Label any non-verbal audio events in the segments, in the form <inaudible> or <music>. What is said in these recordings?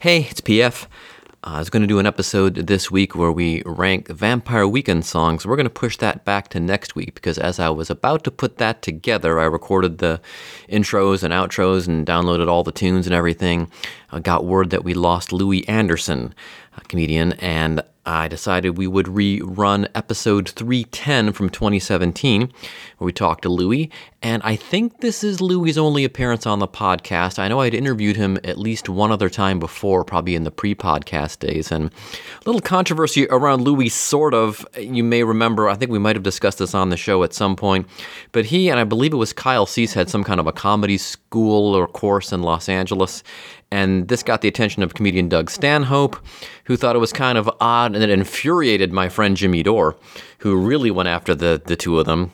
Hey, it's PF. Uh, I was going to do an episode this week where we rank Vampire Weekend songs. We're going to push that back to next week because as I was about to put that together, I recorded the intros and outros and downloaded all the tunes and everything. I got word that we lost Louie Anderson, a comedian, and I decided we would rerun episode 310 from 2017, where we talked to Louie. And I think this is Louie's only appearance on the podcast. I know I'd interviewed him at least one other time before, probably in the pre podcast days. And a little controversy around Louie, sort of. You may remember, I think we might have discussed this on the show at some point. But he, and I believe it was Kyle Cease, had some kind of a comedy school or course in Los Angeles. And this got the attention of comedian Doug Stanhope, who thought it was kind of odd and it infuriated my friend Jimmy Dore, who really went after the, the two of them.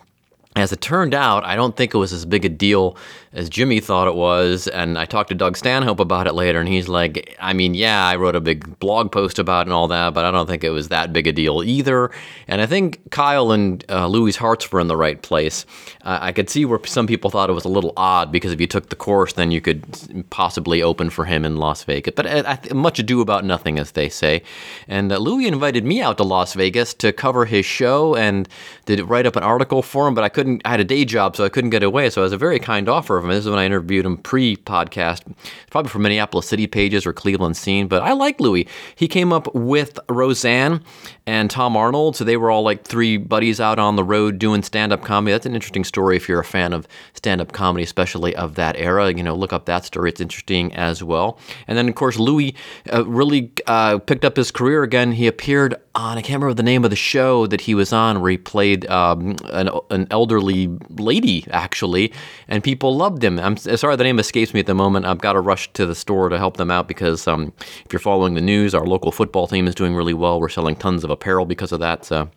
As it turned out, I don't think it was as big a deal as Jimmy thought it was. And I talked to Doug Stanhope about it later, and he's like, I mean, yeah, I wrote a big blog post about it and all that, but I don't think it was that big a deal either. And I think Kyle and uh, Louie's hearts were in the right place. Uh, I could see where some people thought it was a little odd because if you took the course, then you could possibly open for him in Las Vegas. But uh, much ado about nothing, as they say. And uh, Louie invited me out to Las Vegas to cover his show and did write up an article for him, but I couldn't, I had a day job, so I couldn't get away. So it was a very kind offer him. This is when I interviewed him pre podcast, probably for Minneapolis City Pages or Cleveland Scene. But I like Louis. He came up with Roseanne and Tom Arnold. So they were all like three buddies out on the road doing stand up comedy. That's an interesting story if you're a fan of stand up comedy, especially of that era. You know, look up that story. It's interesting as well. And then, of course, Louis uh, really uh, picked up his career again. He appeared on, I can't remember the name of the show that he was on, where he played um, an, an elderly lady, actually, and people loved him. I'm sorry, the name escapes me at the moment. I've got to rush to the store to help them out because um, if you're following the news, our local football team is doing really well. We're selling tons of apparel because of that. So,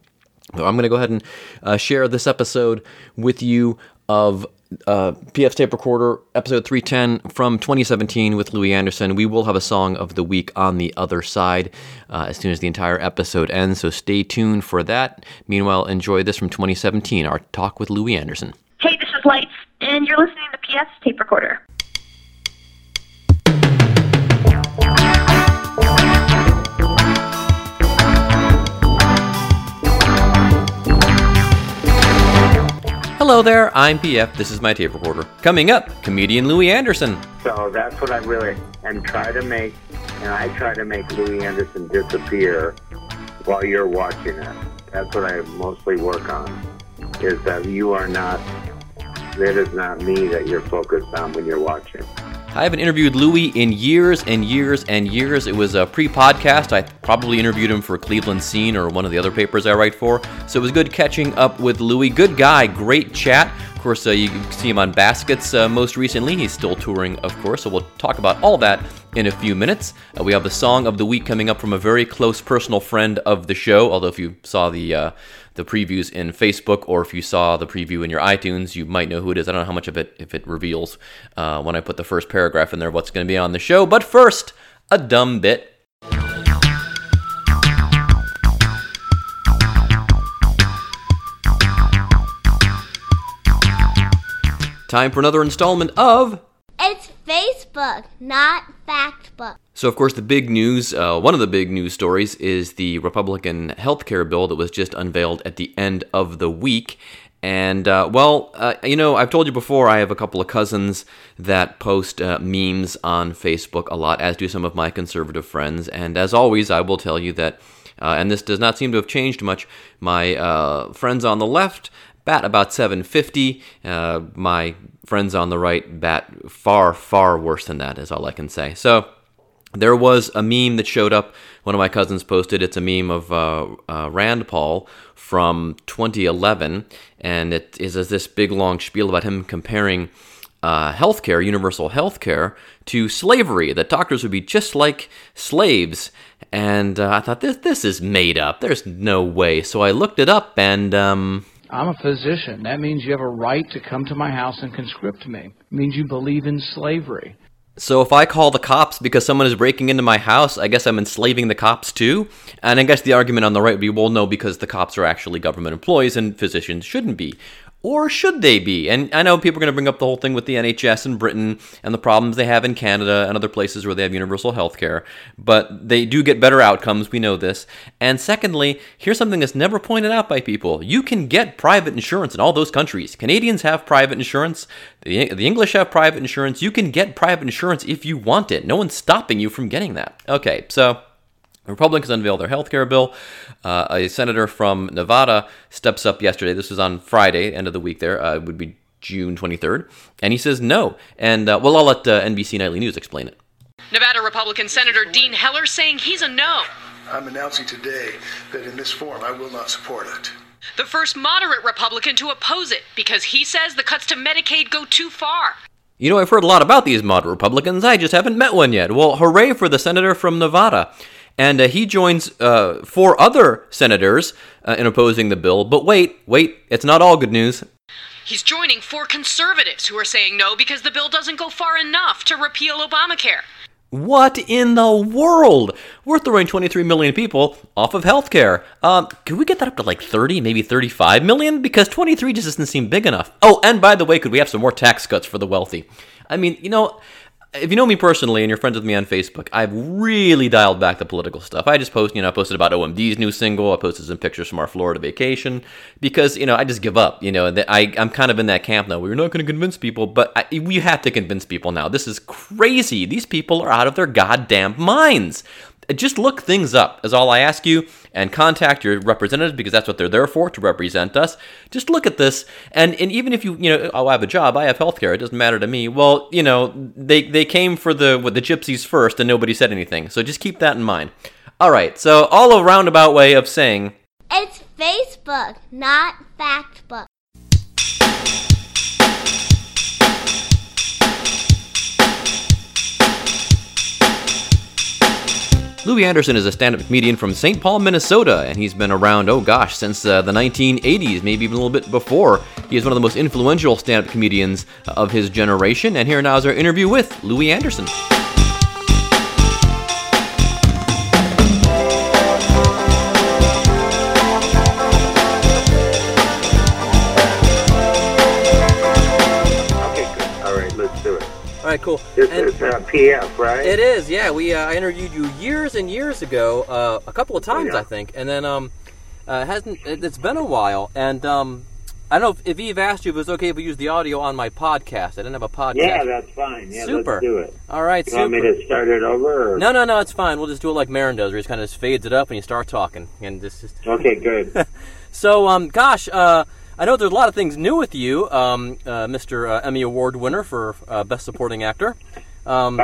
so I'm going to go ahead and uh, share this episode with you of uh, tape recorder, episode 310 from 2017 with Louie Anderson. We will have a song of the week on the other side uh, as soon as the entire episode ends, so stay tuned for that. Meanwhile, enjoy this from 2017, our talk with Louie Anderson. Hey, this is Lights, and you're listening to PS tape recorder. Hello there, I'm PF. This is my tape recorder. Coming up, comedian Louie Anderson. So that's what I really and try to make, and I try to make Louie Anderson disappear while you're watching it. That's what I mostly work on. Is that you are not, that is not me that you're focused on when you're watching. I haven't interviewed Louis in years and years and years. It was a pre podcast. I probably interviewed him for Cleveland Scene or one of the other papers I write for. So it was good catching up with Louis. Good guy, great chat. Of course, uh, you can see him on Baskets uh, most recently. He's still touring, of course. So we'll talk about all that in a few minutes. Uh, we have the song of the week coming up from a very close personal friend of the show. Although, if you saw the uh, the previews in Facebook, or if you saw the preview in your iTunes, you might know who it is. I don't know how much of it if it reveals uh, when I put the first paragraph in there what's going to be on the show. But first, a dumb bit. Time for another installment of It's Facebook, not Factbook. So, of course, the big news, uh, one of the big news stories, is the Republican health care bill that was just unveiled at the end of the week. And, uh, well, uh, you know, I've told you before, I have a couple of cousins that post uh, memes on Facebook a lot, as do some of my conservative friends. And as always, I will tell you that, uh, and this does not seem to have changed much, my uh, friends on the left bat about 750. my friends on the right bat far, far worse than that, is all I can say. So, there was a meme that showed up. One of my cousins posted. It's a meme of uh, uh, Rand Paul from 2011, and it is this big long spiel about him comparing uh, healthcare, universal healthcare, to slavery. That doctors would be just like slaves. And uh, I thought this this is made up. There's no way. So I looked it up, and um, I'm a physician. That means you have a right to come to my house and conscript me. It means you believe in slavery. So if I call the cops because someone is breaking into my house, I guess I'm enslaving the cops too? And I guess the argument on the right would be, well, no, because the cops are actually government employees and physicians shouldn't be. Or should they be? And I know people are going to bring up the whole thing with the NHS in Britain and the problems they have in Canada and other places where they have universal health care, but they do get better outcomes. We know this. And secondly, here's something that's never pointed out by people you can get private insurance in all those countries. Canadians have private insurance, the, the English have private insurance. You can get private insurance if you want it. No one's stopping you from getting that. Okay, so Republicans unveil their health care bill. Uh, a senator from Nevada steps up yesterday. This was on Friday, end of the week there. Uh, it would be June 23rd. And he says no. And, uh, well, I'll let uh, NBC Nightly News explain it. Nevada Republican Senator Dean Heller saying he's a no. I'm announcing today that in this form I will not support it. The first moderate Republican to oppose it because he says the cuts to Medicaid go too far. You know, I've heard a lot about these moderate Republicans. I just haven't met one yet. Well, hooray for the senator from Nevada and uh, he joins uh, four other senators uh, in opposing the bill. But wait, wait, it's not all good news. He's joining four conservatives who are saying no because the bill doesn't go far enough to repeal Obamacare. What in the world? We're throwing 23 million people off of healthcare. Um, could we get that up to like 30, maybe 35 million? Because 23 just doesn't seem big enough. Oh, and by the way, could we have some more tax cuts for the wealthy? I mean, you know, if you know me personally and you're friends with me on Facebook, I've really dialed back the political stuff. I just post, you know, I posted about OMD's new single. I posted some pictures from our Florida vacation because, you know, I just give up. You know, I, I'm kind of in that camp now. We're not going to convince people, but I, we have to convince people now. This is crazy. These people are out of their goddamn minds just look things up is all I ask you and contact your representatives because that's what they're there for to represent us. Just look at this and, and even if you you know oh I have a job I have health care it doesn't matter to me well you know they they came for the with the gypsies first and nobody said anything so just keep that in mind. All right so all a roundabout way of saying It's Facebook, not Factbook. Louie Anderson is a stand up comedian from St. Paul, Minnesota, and he's been around, oh gosh, since uh, the 1980s, maybe even a little bit before. He is one of the most influential stand up comedians of his generation, and here now is our interview with Louie Anderson. Cool. This And- is uh, PF, right? It is, yeah. We uh, I interviewed you years and years ago, uh, a couple of times, yeah. I think, and then um, uh, hasn't it, it's been a while, and um, I don't know if, if Eve asked you if it was okay if we use the audio on my podcast. I didn't have a podcast. Yeah, that's fine. Yeah, Super. let's do it. All right, You super. want me to start it over? Or? No, no, no, it's fine. We'll just do it like Maron does, where he just kind of just fades it up and you start talking, and this is Okay, good. <laughs> So, um, gosh, uh, I know there's a lot of things new with you, um, uh, Mr. Uh, Emmy Award winner for uh, Best Supporting Actor. Um,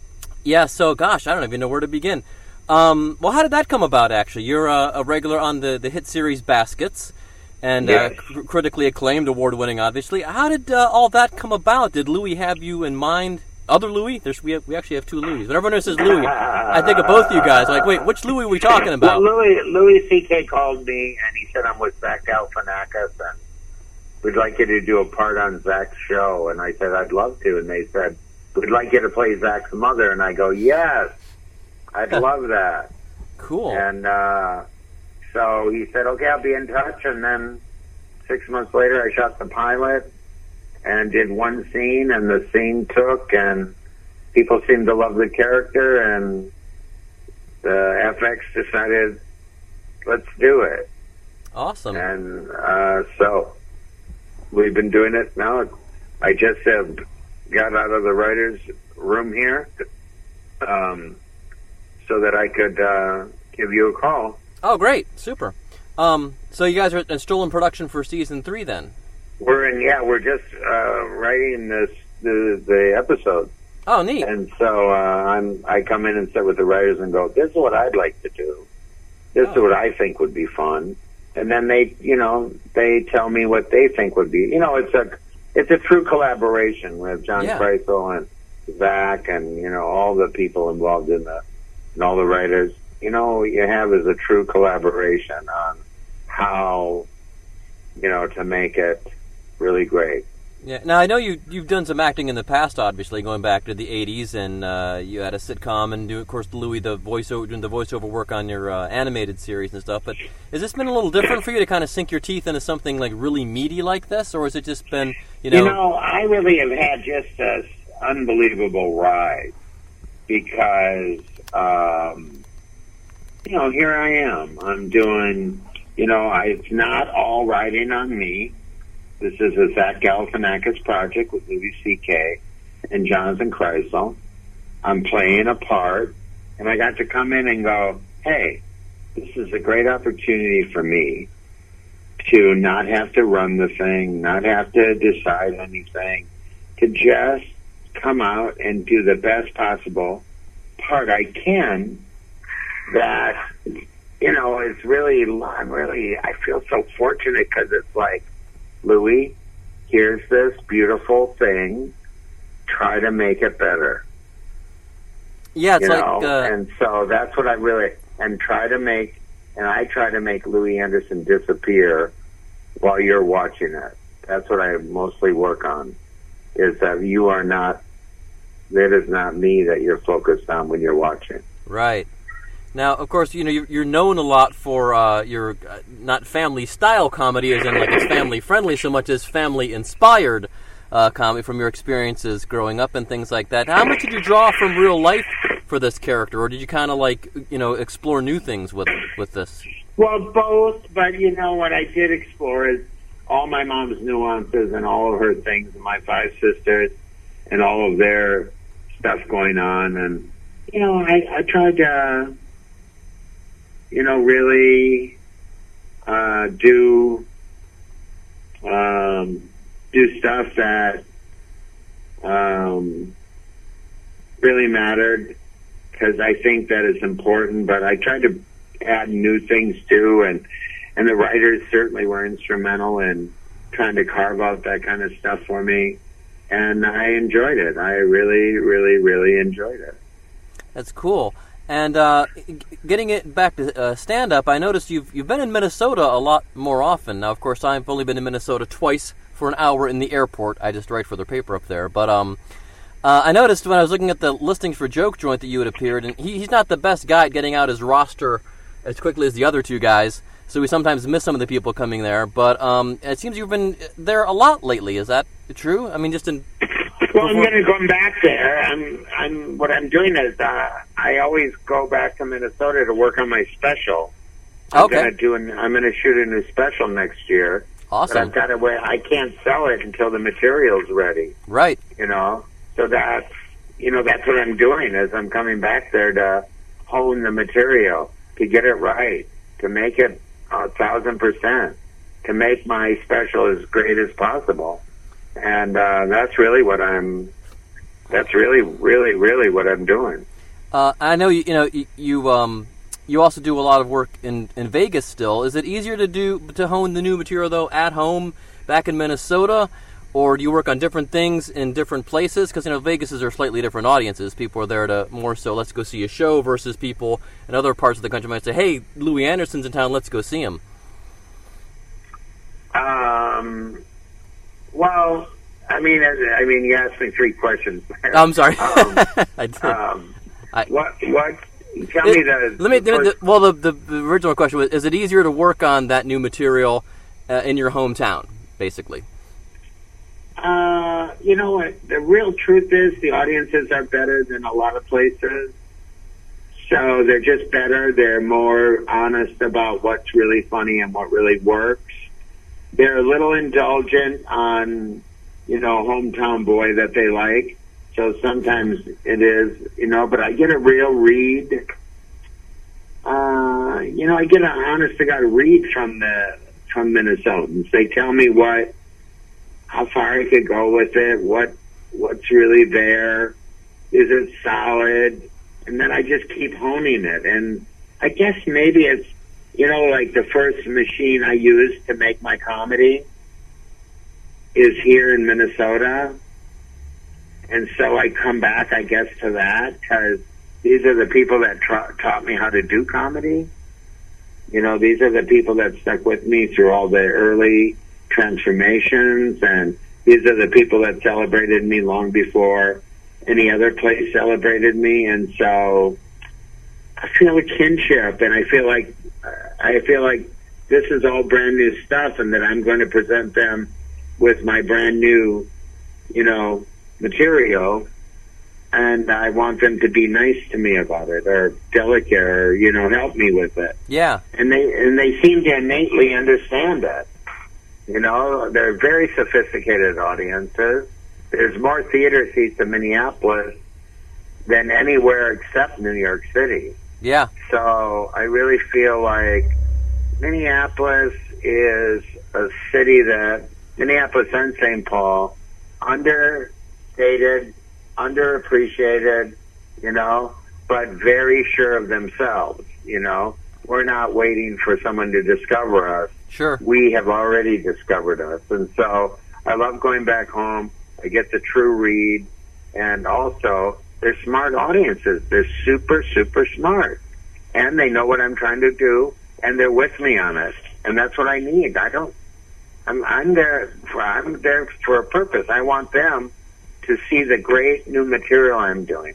<laughs> yeah, so gosh, I don't even know where to begin. Um, well, how did that come about? Actually, you're uh, a regular on the, the hit series Baskets, and uh, cr- critically acclaimed, award winning, obviously. How did uh, all that come about? Did Louis have you in mind? Other Louis? There's we have, we actually have two Louis. But everyone says Louis. I think of both of you guys. Like, wait, which Louis are we talking Well, about? Louis Louis C.K. called me and he said I'm with Zach Galifianakis and we'd like you to do a part on Zach's show. And I said I'd love to. And they said we'd like you to play Zach's mother. And I go yes, I'd love that. Cool. And uh, so he said okay, I'll be in touch. And then six months later, I shot the pilot and did one scene, and the scene took and. People seemed to love the character, and the FX decided, let's do it. Awesome. And uh, so we've been doing it now. I just have got out of the writer's room here um, so that I could uh, give you a call. Oh, great, super. Um, so you guys are in still in production for season three, then? We're in, yeah, we're just uh, writing this the, the episode. Oh, neat. And so uh, I'm I come in and sit with the writers and go, this is what I'd like to do. This is Oh. what I think would be fun. And then they, you know, they tell me what they think would be. You know, it's a it's a true collaboration with John Yeah. Krisel and Zach and you know all the people involved in the and all the writers. You know, what you have is a true collaboration on how you know to make it really great. Yeah. Now I know you you've done some acting in the past, obviously going back to the '80s, and uh, you had a sitcom and do, of course, Louis the voiceover doing the voiceover work on your uh, animated series and stuff. But has this been a little different for you to kind of sink your teeth into something like really meaty like this, or has it just been you know? You know, I really have had just an unbelievable ride because um, you know here I am. I'm doing. You know, I, it's not all riding on me. This is a Zach Galifianakis project with Louis C.K. and Jonathan Krisel. I'm playing a part, and I got to come in and go, hey, this is a great opportunity for me to not have to run the thing, not have to decide anything, to just come out and do the best possible part I can that, you know, it's really, I'm really, I feel so fortunate because it's like, Louis, here's this beautiful thing. Try to make it better. Yeah, it's you like, know? uh, and so that's what I really and try to make, and I try to make Louie Anderson disappear while you're watching it. That's what I mostly work on. Is that you are not, that is not me that you're focused on when you're watching. Right. Now, of course, you know you're, known a lot for uh, your uh, not family style comedy, as in like it's family friendly, so much as family inspired uh, comedy from your experiences growing up and things like that. How much did you draw from real life for this character, or did you kind of like you know explore new things with with this? Well, both, but you know what I did explore is all my mom's nuances and all of her things, and my five sisters, and all of their stuff going on, and you know I, I tried to you know, really uh, do um, do stuff that um, really mattered because I think that is important. But I tried to add new things too, and and the writers certainly were instrumental in trying to carve out that kind of stuff for me. And I enjoyed it. I really, really, really enjoyed it. That's cool. And uh, getting it back to uh, stand up, I noticed you've you've been in Minnesota a lot more often. Now, of course, I've only been in Minnesota twice for an hour in the airport. I just write for the paper up there. But um, uh, I noticed when I was looking at the listings for Joke Joint that you had appeared, and he, he's not the best guy at getting out his roster as quickly as the other two guys. So we sometimes miss some of the people coming there. But um, it seems you've been there a lot lately. Is that true? I mean, just in well, I'm going to go back there. I'm, I'm. What I'm doing is, uh, I always go back to Minnesota to work on my special. I'm Okay. to do. An, I'm going to shoot a new special next year. But awesome, I've got to wait. I can't sell it until the material's ready. right? You know. So that's, you know, that's what I'm doing. Is I'm coming back there to hone the material, to get it right, to make it a thousand percent, to make my special as great as possible and uh, that's really what I'm. That's really, really, really what I'm doing. Uh, I know you. You know you, you. Um, you also do a lot of work in, in Vegas. Still, is it easier to do to hone the new material though at home back in Minnesota, or do you work on different things in different places? Because you know Vegas are slightly different audiences. People are there to more so let's go see a show versus people in other parts of the country might say, "Hey, Louie Anderson's in town. Let's go see him." Um, well, I mean, I mean, you asked me three questions. I'm sorry. Um, <laughs> I did. um, I- what? What? Tell me the. Let me. the the- well, the, the the original question was: Is it easier to work on that new material uh, in your hometown, basically? Uh, you know what? The real truth is the audiences are better than a lot of places. So they're just better. They're more honest about what's really funny and what really works. They're a little indulgent on, you know, hometown boy that they like. So sometimes it is, you know, but I get a real read. Uh, you know, I get an honest to God read from the, from Minnesotans. They tell me what, how far I could go with it, what what's really there, is it solid, and then I just keep honing it. And I guess maybe it's you know like the first machine I used to make my comedy is here in Minnesota, and so I come back I guess to that because these are the people that tra- taught me how to do comedy. You know, these are the people that stuck with me through all the early transformations and These are the people that celebrated me long before any other place celebrated me, and so I feel a kinship, and I feel like I feel like this is all brand new stuff, and that I'm going to present them with my brand new, you know, material, and I want them to be nice to me about it, or delicate, or you know, help me with it Yeah. and they and they seem to innately understand that. You know, they're very sophisticated audiences. There's more theater seats in Minneapolis than anywhere except New York City. Yeah. So I really feel like Minneapolis is a city that Minneapolis and St. Paul understated, underappreciated, you know, but very sure of themselves, you know. We're not waiting for someone to discover us. Sure. We have already discovered us. And so I love going back home. I get the true read. And also, they're smart audiences. They're super, super smart. And they know what I'm trying to do. And they're with me on it. And that's what I need. I don't, I'm, I'm there, for, I'm there for a purpose. I want them to see the great new material I'm doing.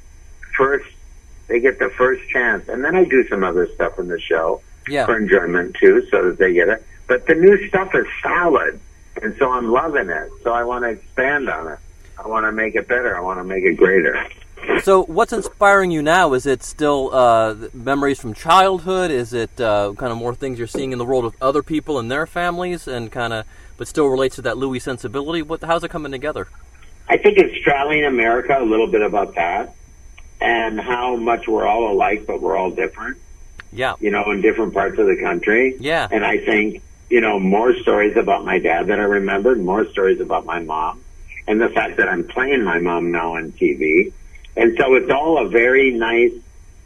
First, they get the first chance. And then I do some other stuff in the show Yeah. for enjoyment too, so that they get it. But the new stuff is solid, and so I'm loving it. So I want to expand on it. I want to make it better. I want to make it greater. So, what's inspiring you now? Is it still uh, memories from childhood? Is it uh, kind of more things you're seeing in the world of other people and their families, and kind of, but still relates to that Louis sensibility? What, how's it coming together? I think it's traveling America a little bit about that, and how much we're all alike, but we're all different. Yeah. You know, in different parts of the country. Yeah. And I think you know more stories about my dad that I remembered, more stories about my mom, and the fact that I'm playing my mom now on TV. And so it's all a very nice,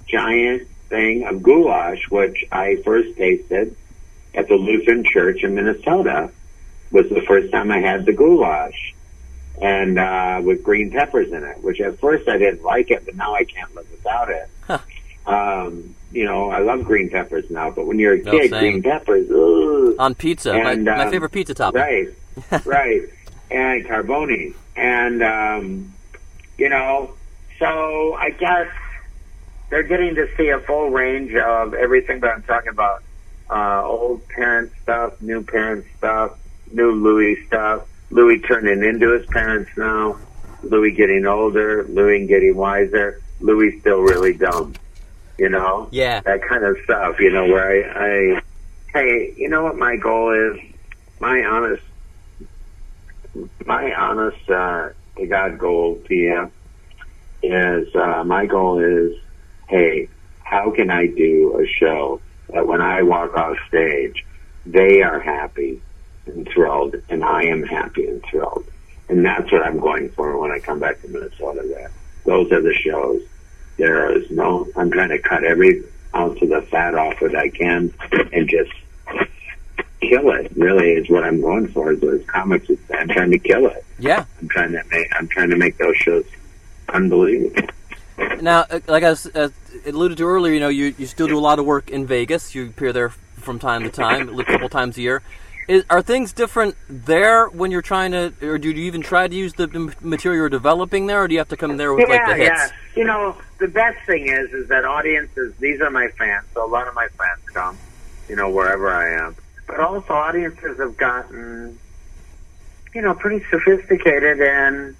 giant thing of goulash, which I first tasted at the Lutheran Church in Minnesota. Was the first time I had the goulash, and uh, with green peppers in it. Which at first I didn't like it, but now I can't live without it. Um, you know, I love green peppers now, but when you're a No, kid, same. green peppers, ugh. On pizza, And, my, my um, favorite pizza topping. Right, <laughs> right. And carboni. And, um, you know, so I guess they're getting to see a full range of everything that I'm talking about. Uh, old parent stuff, new parent stuff, new Louis stuff, Louis turning into his parents now, Louis getting older, Louis getting wiser, Louis still really dumb. You know? Yeah. That kind of stuff, you know, where I, I hey, you know what my goal is? My honest, my honest, uh, to God goal, PM, is, uh, my goal is, hey, how can I do a show that when I walk off stage, they are happy and thrilled, and I am happy and thrilled. And that's what I'm going for when I come back to Minnesota. There, those are the shows. There is no. I'm trying to cut every ounce of the fat off that I can, and just kill it. Really, is what I'm going for. Is those comics. I'm trying to kill it. Yeah. I'm trying to make. I'm trying to make those shows unbelievable. Now, uh, like I was, uh, alluded to earlier, you know, you, you still do a lot of work in Vegas. You appear there from time to time, a couple times a year. Is, are things different there when you're trying to, or do you even try to use the material you're developing there, or do you have to come there with like the hits? yeah. You know, the best thing is, is that audiences. These are my fans, so a lot of my fans come. You know, wherever I am, but also audiences have gotten, you know, pretty sophisticated and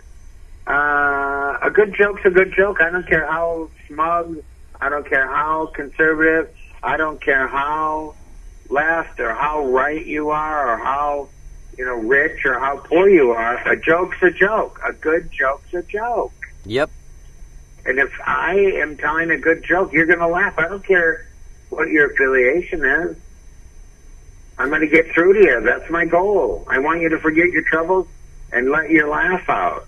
uh, a good joke's a good joke. I don't care how smug. I don't care how conservative. I don't care how left or how right you are or how you know rich or how poor you are. A joke's a joke. A good joke's a joke. Yep. And if I am telling a good joke, you're going to laugh. I don't care what your affiliation is. I'm going to get through to you. That's my goal. I want you to forget your troubles and let your laugh out.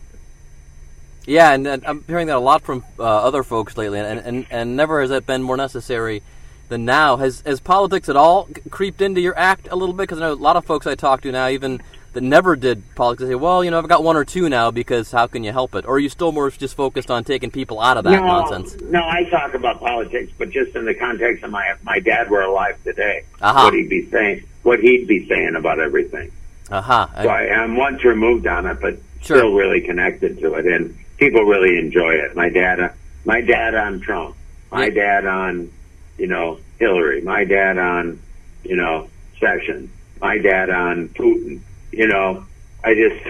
Yeah, and, and I'm hearing that a lot from uh, other folks lately, and, and and never has that been more necessary than now. Has has politics at all creeped into your act a little bit? Because I know a lot of folks I talk to now, even that never did politics, say, "Well, you know, I've got one or two now because how can you help it?" Or are you still more just focused on taking people out of that no, nonsense? No, I talk about politics, but just in the context of my if my dad were alive today, Aha. what he'd be saying, what he'd be saying about everything. Aha. So I, I'm once removed on it, but Sure. still really connected to it, and people really enjoy it. My dad, uh, my dad on Trump, my Yeah. dad on, you know, Hillary, my dad on, you know, Sessions, my dad on Putin. You know, I just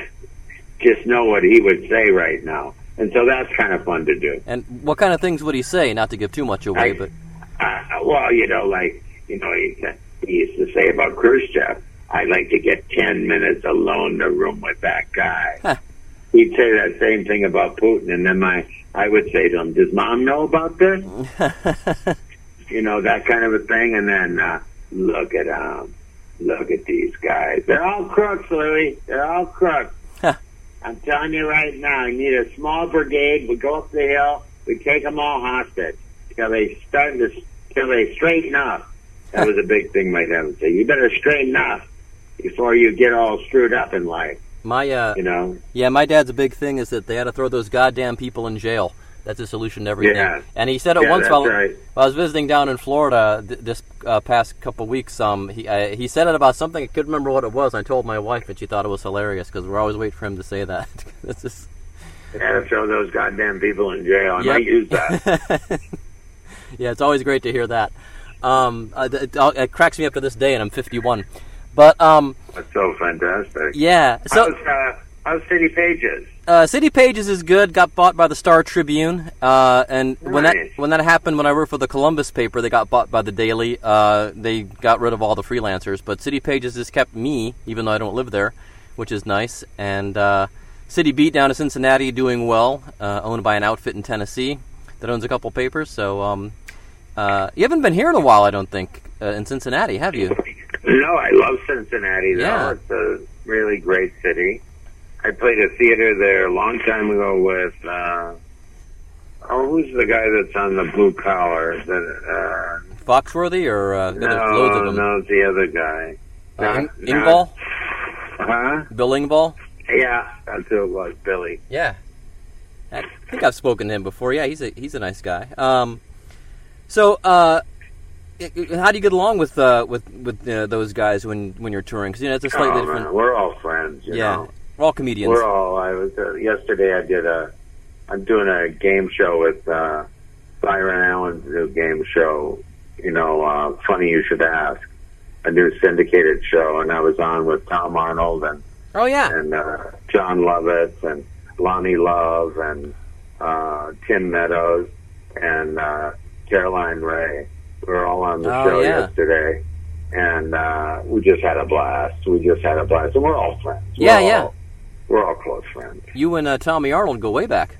just know what he would say right now, and so that's kind of fun to do. And what kind of things would he say? Not to give too much away, I- but Uh, well, you know, like you know, he, he used to say about Khrushchev, "I'd like to get ten minutes alone in the room with that guy." Huh. He'd say that same thing about Putin, and then my I would say to him, "Does mom know about this?" <laughs> you know, that kind of a thing, and then uh, look at um, look at these guys. They're all crooks, Louis. They're all crooks. I'm telling you right now, you need a small brigade. We go up the hill. We take them all hostage till they start to till they straighten up. That was a big thing my dad would say. You better straighten up before you get all screwed up in life. My uh, You know. yeah, my dad's big thing is that they had to throw those goddamn people in jail. That's the solution to everything. Yeah. And he said it Yeah, once while, right. while I was visiting down in Florida th- this uh, past couple weeks. Um, he uh, he said it about something I couldn't remember what it was. I told my wife, and she thought it was hilarious because we're always waiting for him to say that. it's just Yeah, throw those goddamn people in jail. I Yep. might use that. <laughs> yeah, it's always great to hear that. Um, uh, it, it cracks me up to this day, and I'm 51. But um, That's so fantastic. yeah, so how's, uh, how's City Pages? uh, City Pages is good. Got bought by the Star Tribune, uh, and when that when that happened, when I worked for the Columbus paper, they got bought by the Daily. Uh, they got rid of all the freelancers, but City Pages has kept me, even though I don't live there, which is nice. And uh, City Beat down in Cincinnati doing well, uh, owned by an outfit in Tennessee that owns a couple papers. So um, uh, you haven't been here in a while, I don't think, uh, in Cincinnati, have you? No, I love Cincinnati. Though. Yeah. It's a really great city. I played a theater there a long time ago with, uh, oh, who's the guy that's on the blue collar? That, Foxworthy or uh, uh, there's loads of no, no, it's the other guy. Uh, Not- Ing- Engvall, Huh? Bill Engvall. Yeah, that's who it was, Billy. Yeah, I think I've spoken to him before. Yeah, he's a he's a nice guy. Um, so uh, how do you get along with uh, with with uh, those guys when when you're touring? Because you know it's a slightly oh, different. man, we're all friends, you yeah, know. we're all comedians. We're all. I was uh, yesterday. I did a. I'm doing a game show with uh, Byron Allen's new game show. You know, uh, funny you should ask. A new syndicated show, and I was on with Tom Arnold and oh yeah, and uh, Jon Lovitz and Loni Love and uh, Tim Meadows and uh, Caroline Rhea. We were all on the Oh, show yeah. yesterday, and uh, we just had a blast. We just had a blast, and we're all friends. We're Yeah, all- yeah. We're all close friends. you and uh, Tommy Arnold go way back.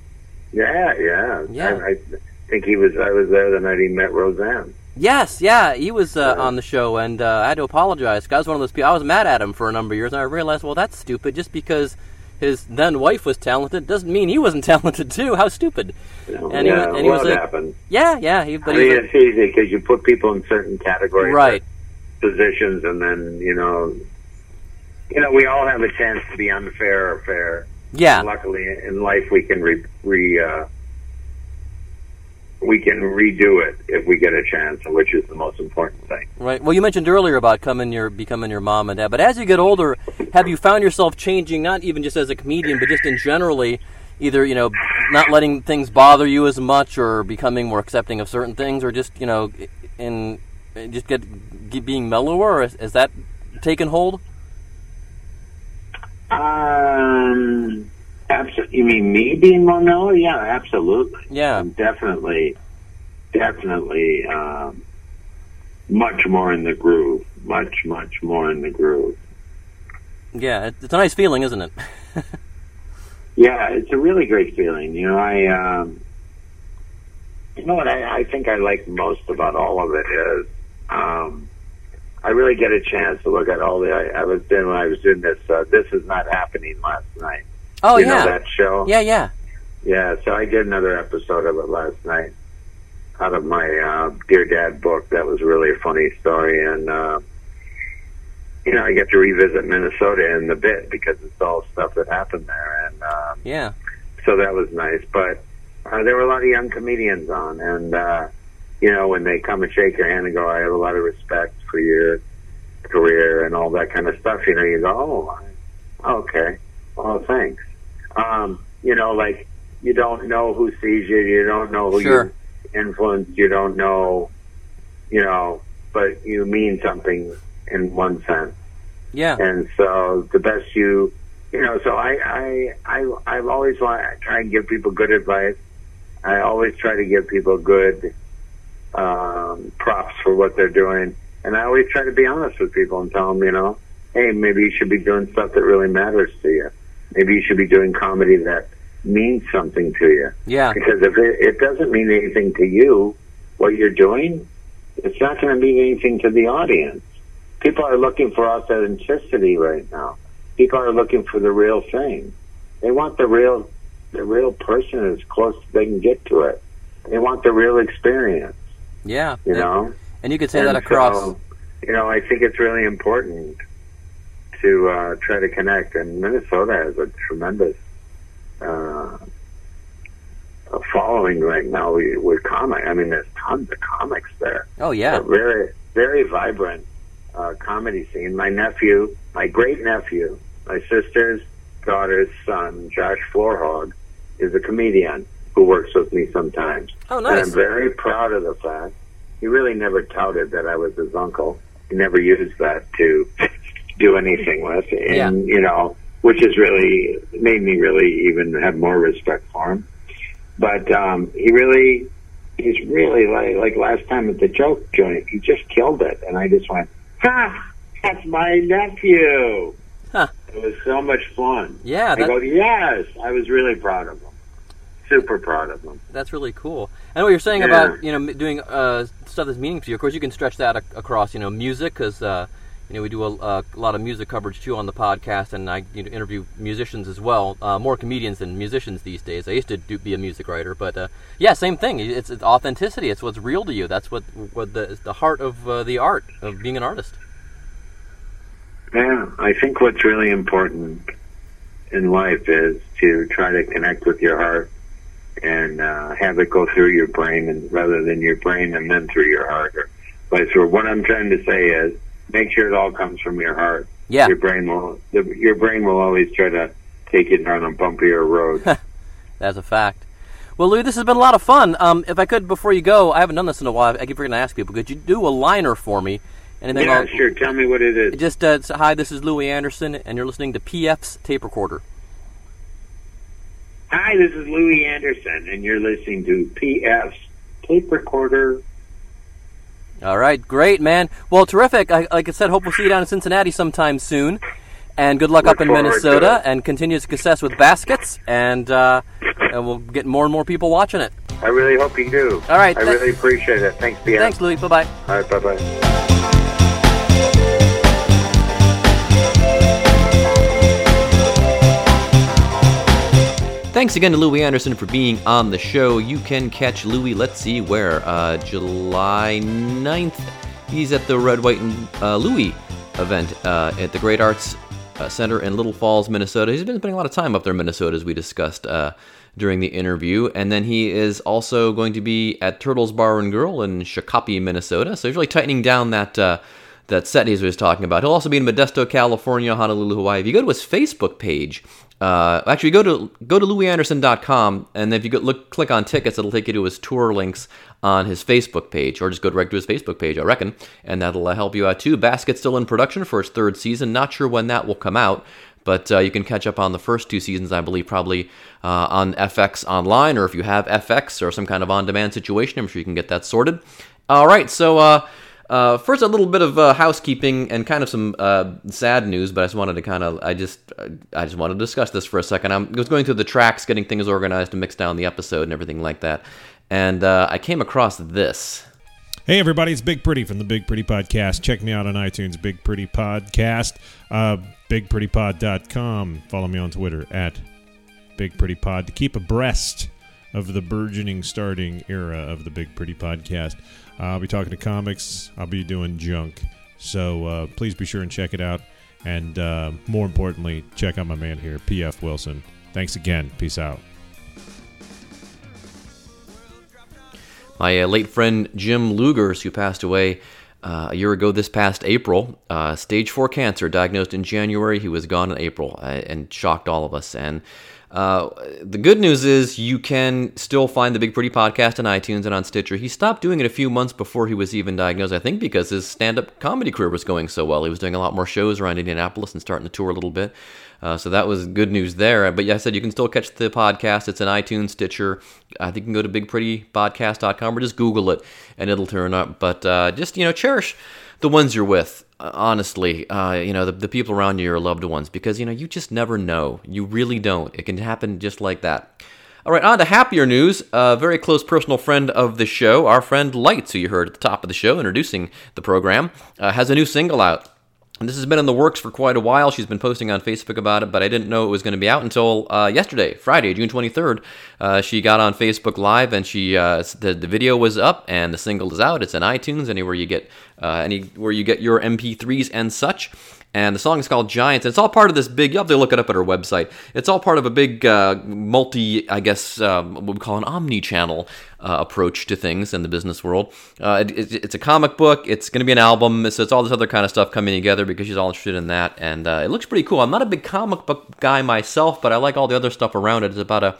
Yeah, yeah. Yeah. I, I think he was. I was there the night he met Roseanne. Yes, yeah, he was uh, Yeah. on the show, and uh, I had to apologize. I was one of those people. I was mad at him for a number of years, and I realized, well, that's stupid. Just because his then wife was talented doesn't mean he wasn't <laughs> talented too. How stupid! And he yeah, and he well, was it a- happened. Yeah, yeah, he, I mean, it's easy because you put people in certain categories, right. positions, and then you know, you know, we all have a chance to be unfair or fair. Yeah, Luckily, in life, we can re, re uh, we can redo it if we get a chance, which is the most important thing. Right. Well, you mentioned earlier about coming your becoming your mom and dad, but as you get older, have you found yourself changing? Not even just as a comedian, but just in generally, either you know, not letting things bother you as much, or becoming more accepting of certain things, or just you know, in just get, get being mellower. Or has, has that taken hold? Um, absolutely. You mean me being more mellow? Yeah, absolutely. Yeah. I'm definitely, definitely, um, much more in the groove. Much, much more in the groove. Yeah, it's a nice feeling, isn't it? <laughs> Yeah, it's a really great feeling. You know, I, um, you know what I, I think I like most about all of it is, um, I really get a chance to look at all the. I, I was doing when I was doing this. Uh, this is not happening last night. Oh you yeah, know that show? yeah, yeah. Yeah, so I did another episode of it last night out of my uh, Dear Dad book. That was really a funny story, and uh, you know I get to revisit Minnesota in the bit because it's all stuff that happened there, and um, Yeah. so that was nice. But uh, there were a lot of young comedians on, and uh, you know when they come and shake your hand and go, "I have a lot of respect for your career and all that kind of stuff. You know, you go, oh, okay, well, thanks. Um, you know, like you don't know who sees you, you don't know who Sure. you influence, you don't know, you know, but you mean something in one sense. Yeah. And so the best you, you know, so I, I, I, I've always want to try and give people good advice. I always try to give people good um, props for what they're doing, and I always try to be honest with people and tell them, you know, hey, maybe you should be doing stuff that really matters to you. Maybe you should be doing comedy that means something to you. Yeah. Because if it, it doesn't mean anything to you, what you're doing, it's not going to mean anything to the audience. People are looking for authenticity right now. People are looking for the real thing. They want the real, the real person as close as they can get to it. They want the real experience. Yeah. You and, know. and you could say And that across. so, you know, I think it's really important to uh, try to connect. And Minnesota has a tremendous uh, following right now with comic. I mean, there's tons of comics there. oh yeah. A very, very vibrant uh, comedy scene. My nephew, my great nephew, my sister's daughter's son, Josh Floorhog, is a comedian who works with me sometimes. Oh And I'm very proud of the fact he really never touted that I was his uncle. He never used that to do anything with, and you know, which has really made me really even have more respect for him. But um, he really, he's really like like last time at the joke joint, he just killed it, and I just went, "Ha, that's my nephew." Huh. It was so much fun. Yeah, I that- go, yes. I was really proud of him. Super proud of him. That's really cool. And what you're saying Yeah. about you know doing uh, stuff that's meaningful to you, of course, you can stretch that ac- across you know music because uh, you know we do a, a lot of music coverage too on the podcast, and I you know, interview musicians as well, uh, more comedians than musicians these days. I used to do, be a music writer, but uh, yeah, same thing. It's, it's authenticity. It's what's real to you. That's what what the the heart of uh, the art of being an artist. Yeah, I think what's really important in life is to try to connect with your heart and uh, have it go through your brain, and rather than your brain and then through your heart, or vice versa. What I'm trying to say is, make sure it all comes from your heart. Yeah. Your brain will. The, your brain will always try to take you down a bumpier road. <laughs> That's a fact. Well, Louis, this has been a lot of fun. Um, if I could, before you go, I haven't done this in a while. I keep forgetting to ask people. Could you do a liner for me? Anything? yeah, I'll- sure. Tell me what it is. Just uh, hi, this is Louie Anderson, and you're listening to PF's Tape Recorder. Hi, this is Louie Anderson, and you're listening to PF's tape recorder. All right, great, man. Well, terrific. I, like I said, hope we'll see you down in Cincinnati sometime soon. And good luck Look up in Minnesota, and continued success with baskets, and, uh, and we'll get more and more people watching it. I really hope you do. All right, I th- really appreciate it. Thanks, PF. Thanks, Louis. Bye bye. All right, bye bye. Thanks again to Louie Anderson for being on the show. You can catch Louis, let's see where, uh, July 9th. He's at the Red, White, and uh, Louis event uh, at the Great Arts uh, Center in Little Falls, Minnesota. He's been spending a lot of time up there in Minnesota, as we discussed uh, during the interview. And then he is also going to be at Turtles Bar and Grill in Shakopee, Minnesota. So he's really tightening down that. Uh, that set he was talking about. He'll also be in Modesto, California, Honolulu, Hawaii. If you go to his Facebook page, uh, actually go to go to louisanderson.com, and if you go, look click on tickets, it'll take you to his tour links on his Facebook page, or just go direct to his Facebook page, I reckon, and that'll uh, help you out too. Basket's still in production for its third season. Not sure when that will come out. But uh, you can catch up on the first two seasons, I believe, probably uh, on FX Online, or if you have FX or some kind of on-demand situation, I'm sure you can get that sorted. All right, so uh, first, a little bit of uh, housekeeping and kind of some uh, sad news, but I just wanted to kind of, I just, I just wanted to discuss this for a second. I'm, I was going through the tracks, getting things organized to mix down the episode and everything like that, and uh, I came across this. Hey everybody, it's Big Pretty from the Big Pretty Podcast. Check me out on iTunes, Big Pretty Podcast, uh, bigprettypod.com. Follow me on Twitter at Big Pretty Pod to keep abreast of the burgeoning starting era of the Big Pretty Podcast. I'll be talking to comics. I'll be doing junk. So uh, please be sure and check it out. And uh, more importantly, check out my man here, PF Wilson. Thanks again. Peace out. My uh, late friend Jim Lugers, who passed away uh, a year ago this past April. Uh, stage four cancer diagnosed in January. He was gone in April uh, and shocked all of us. And uh, the good news is you can still find the Big Pretty podcast on iTunes and on Stitcher. He stopped doing it a few months before he was even diagnosed, I think because his stand up comedy career was going so well. He was doing a lot more shows around Indianapolis and starting to tour a little bit. Uh, so that was good news there. But yeah, I said you can still catch the podcast. It's in iTunes, Stitcher. I think you can go to bigprettypodcast.com or just Google it and it'll turn up. But uh, just, you know, cherish the ones you're with. Honestly, uh, you know, the, the people around you, your loved ones, because, you know, you just never know. You really don't. It can happen just like that. All right, on to happier news. A very close personal friend of the show, our friend Lights, who you heard at the top of the show introducing the program, uh, has a new single out. And this has been in the works for quite a while. She's been posting on Facebook about it, but I didn't know it was going to be out until uh, yesterday, Friday, June 23rd. Uh, she got on Facebook Live, and she uh, the, the video was up, and the single is out. It's in iTunes, anywhere you get uh, anywhere you get your MP3s and such and the song is called Giants. And it's all part of this big. You have to look it up at her website. It's all part of a big uh, multi, I guess, um, what we call an omni-channel uh, approach to things in the business world. Uh, it, it, it's a comic book. It's going to be an album. So it's all this other kind of stuff coming together because she's all interested in that, and uh, it looks pretty cool. I'm not a big comic book guy myself, but I like all the other stuff around it. It's about a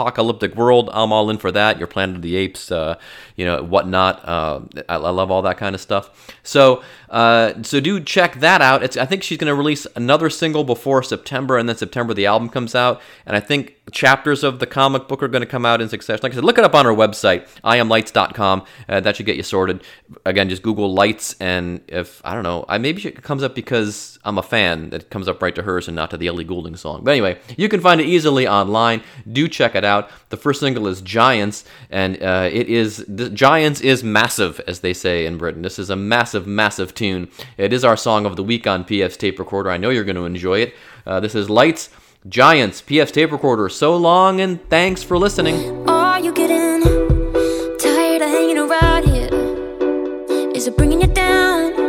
post-apocalyptic world. I'm all in for that. Your Planet of the Apes, uh, you know, whatnot. Uh, I, I, love all that kind of stuff. So, uh, so do check that out. It's I think she's going to release another single before September, and then September the album comes out. And I think chapters of the comic book are going to come out in succession. Like I said, look it up on our website, iamlights.com. Uh, that should get you sorted. Again, just Google lights, and if I don't know, I maybe it comes up because I'm a fan. That comes up right to hers and not to the Ellie Goulding song. But anyway, you can find it easily online. Do check it out. The first single is Giants, and uh, it is Giants is massive, as they say in Britain. This is a massive, massive tune. It is our song of the week on PF's tape recorder. I know you're going to enjoy it. Uh, this is Lights. Giants, PF's tape recorder. So long and thanks for listening. Are you getting tired of hanging around here? Is it bringing you down?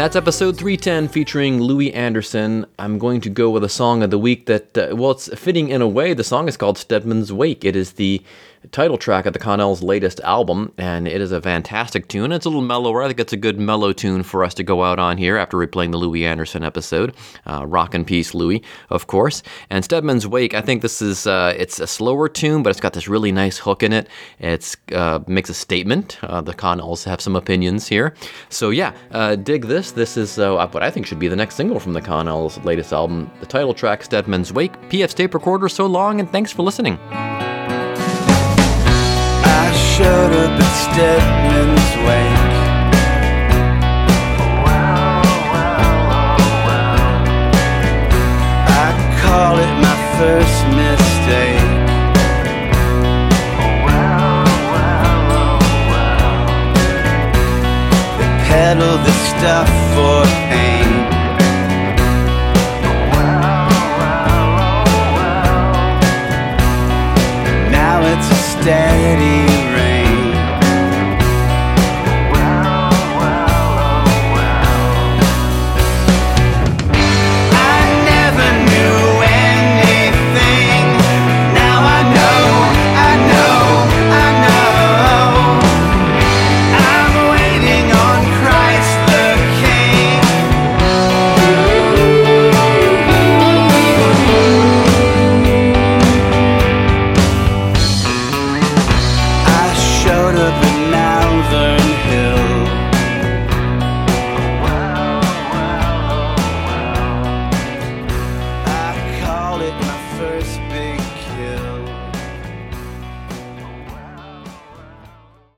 That's episode 310 featuring Louie Anderson. I'm going to go with a song of the week that, uh, well, it's fitting in a way. The song is called Steadman's Wake. It is the title track of the Connells' latest album, and it is a fantastic tune. It's a little mellower. I think it's a good mellow tune for us to go out on here after replaying the Louie Anderson episode. Uh, rock and peace, Louie, of course. And Steadman's Wake, I think this is, uh, it's a slower tune, but it's got this really nice hook in it. It uh, makes a statement. Uh, the Connells have some opinions here. So yeah, uh, dig this. This is uh, what I think should be the next single from the Connells' latest album. The title track, Steadman's Wake. PF's tape recorder, so long, and thanks for listening. Showed up at Steadman's wake. I call it my first mistake. They peddle the stuff for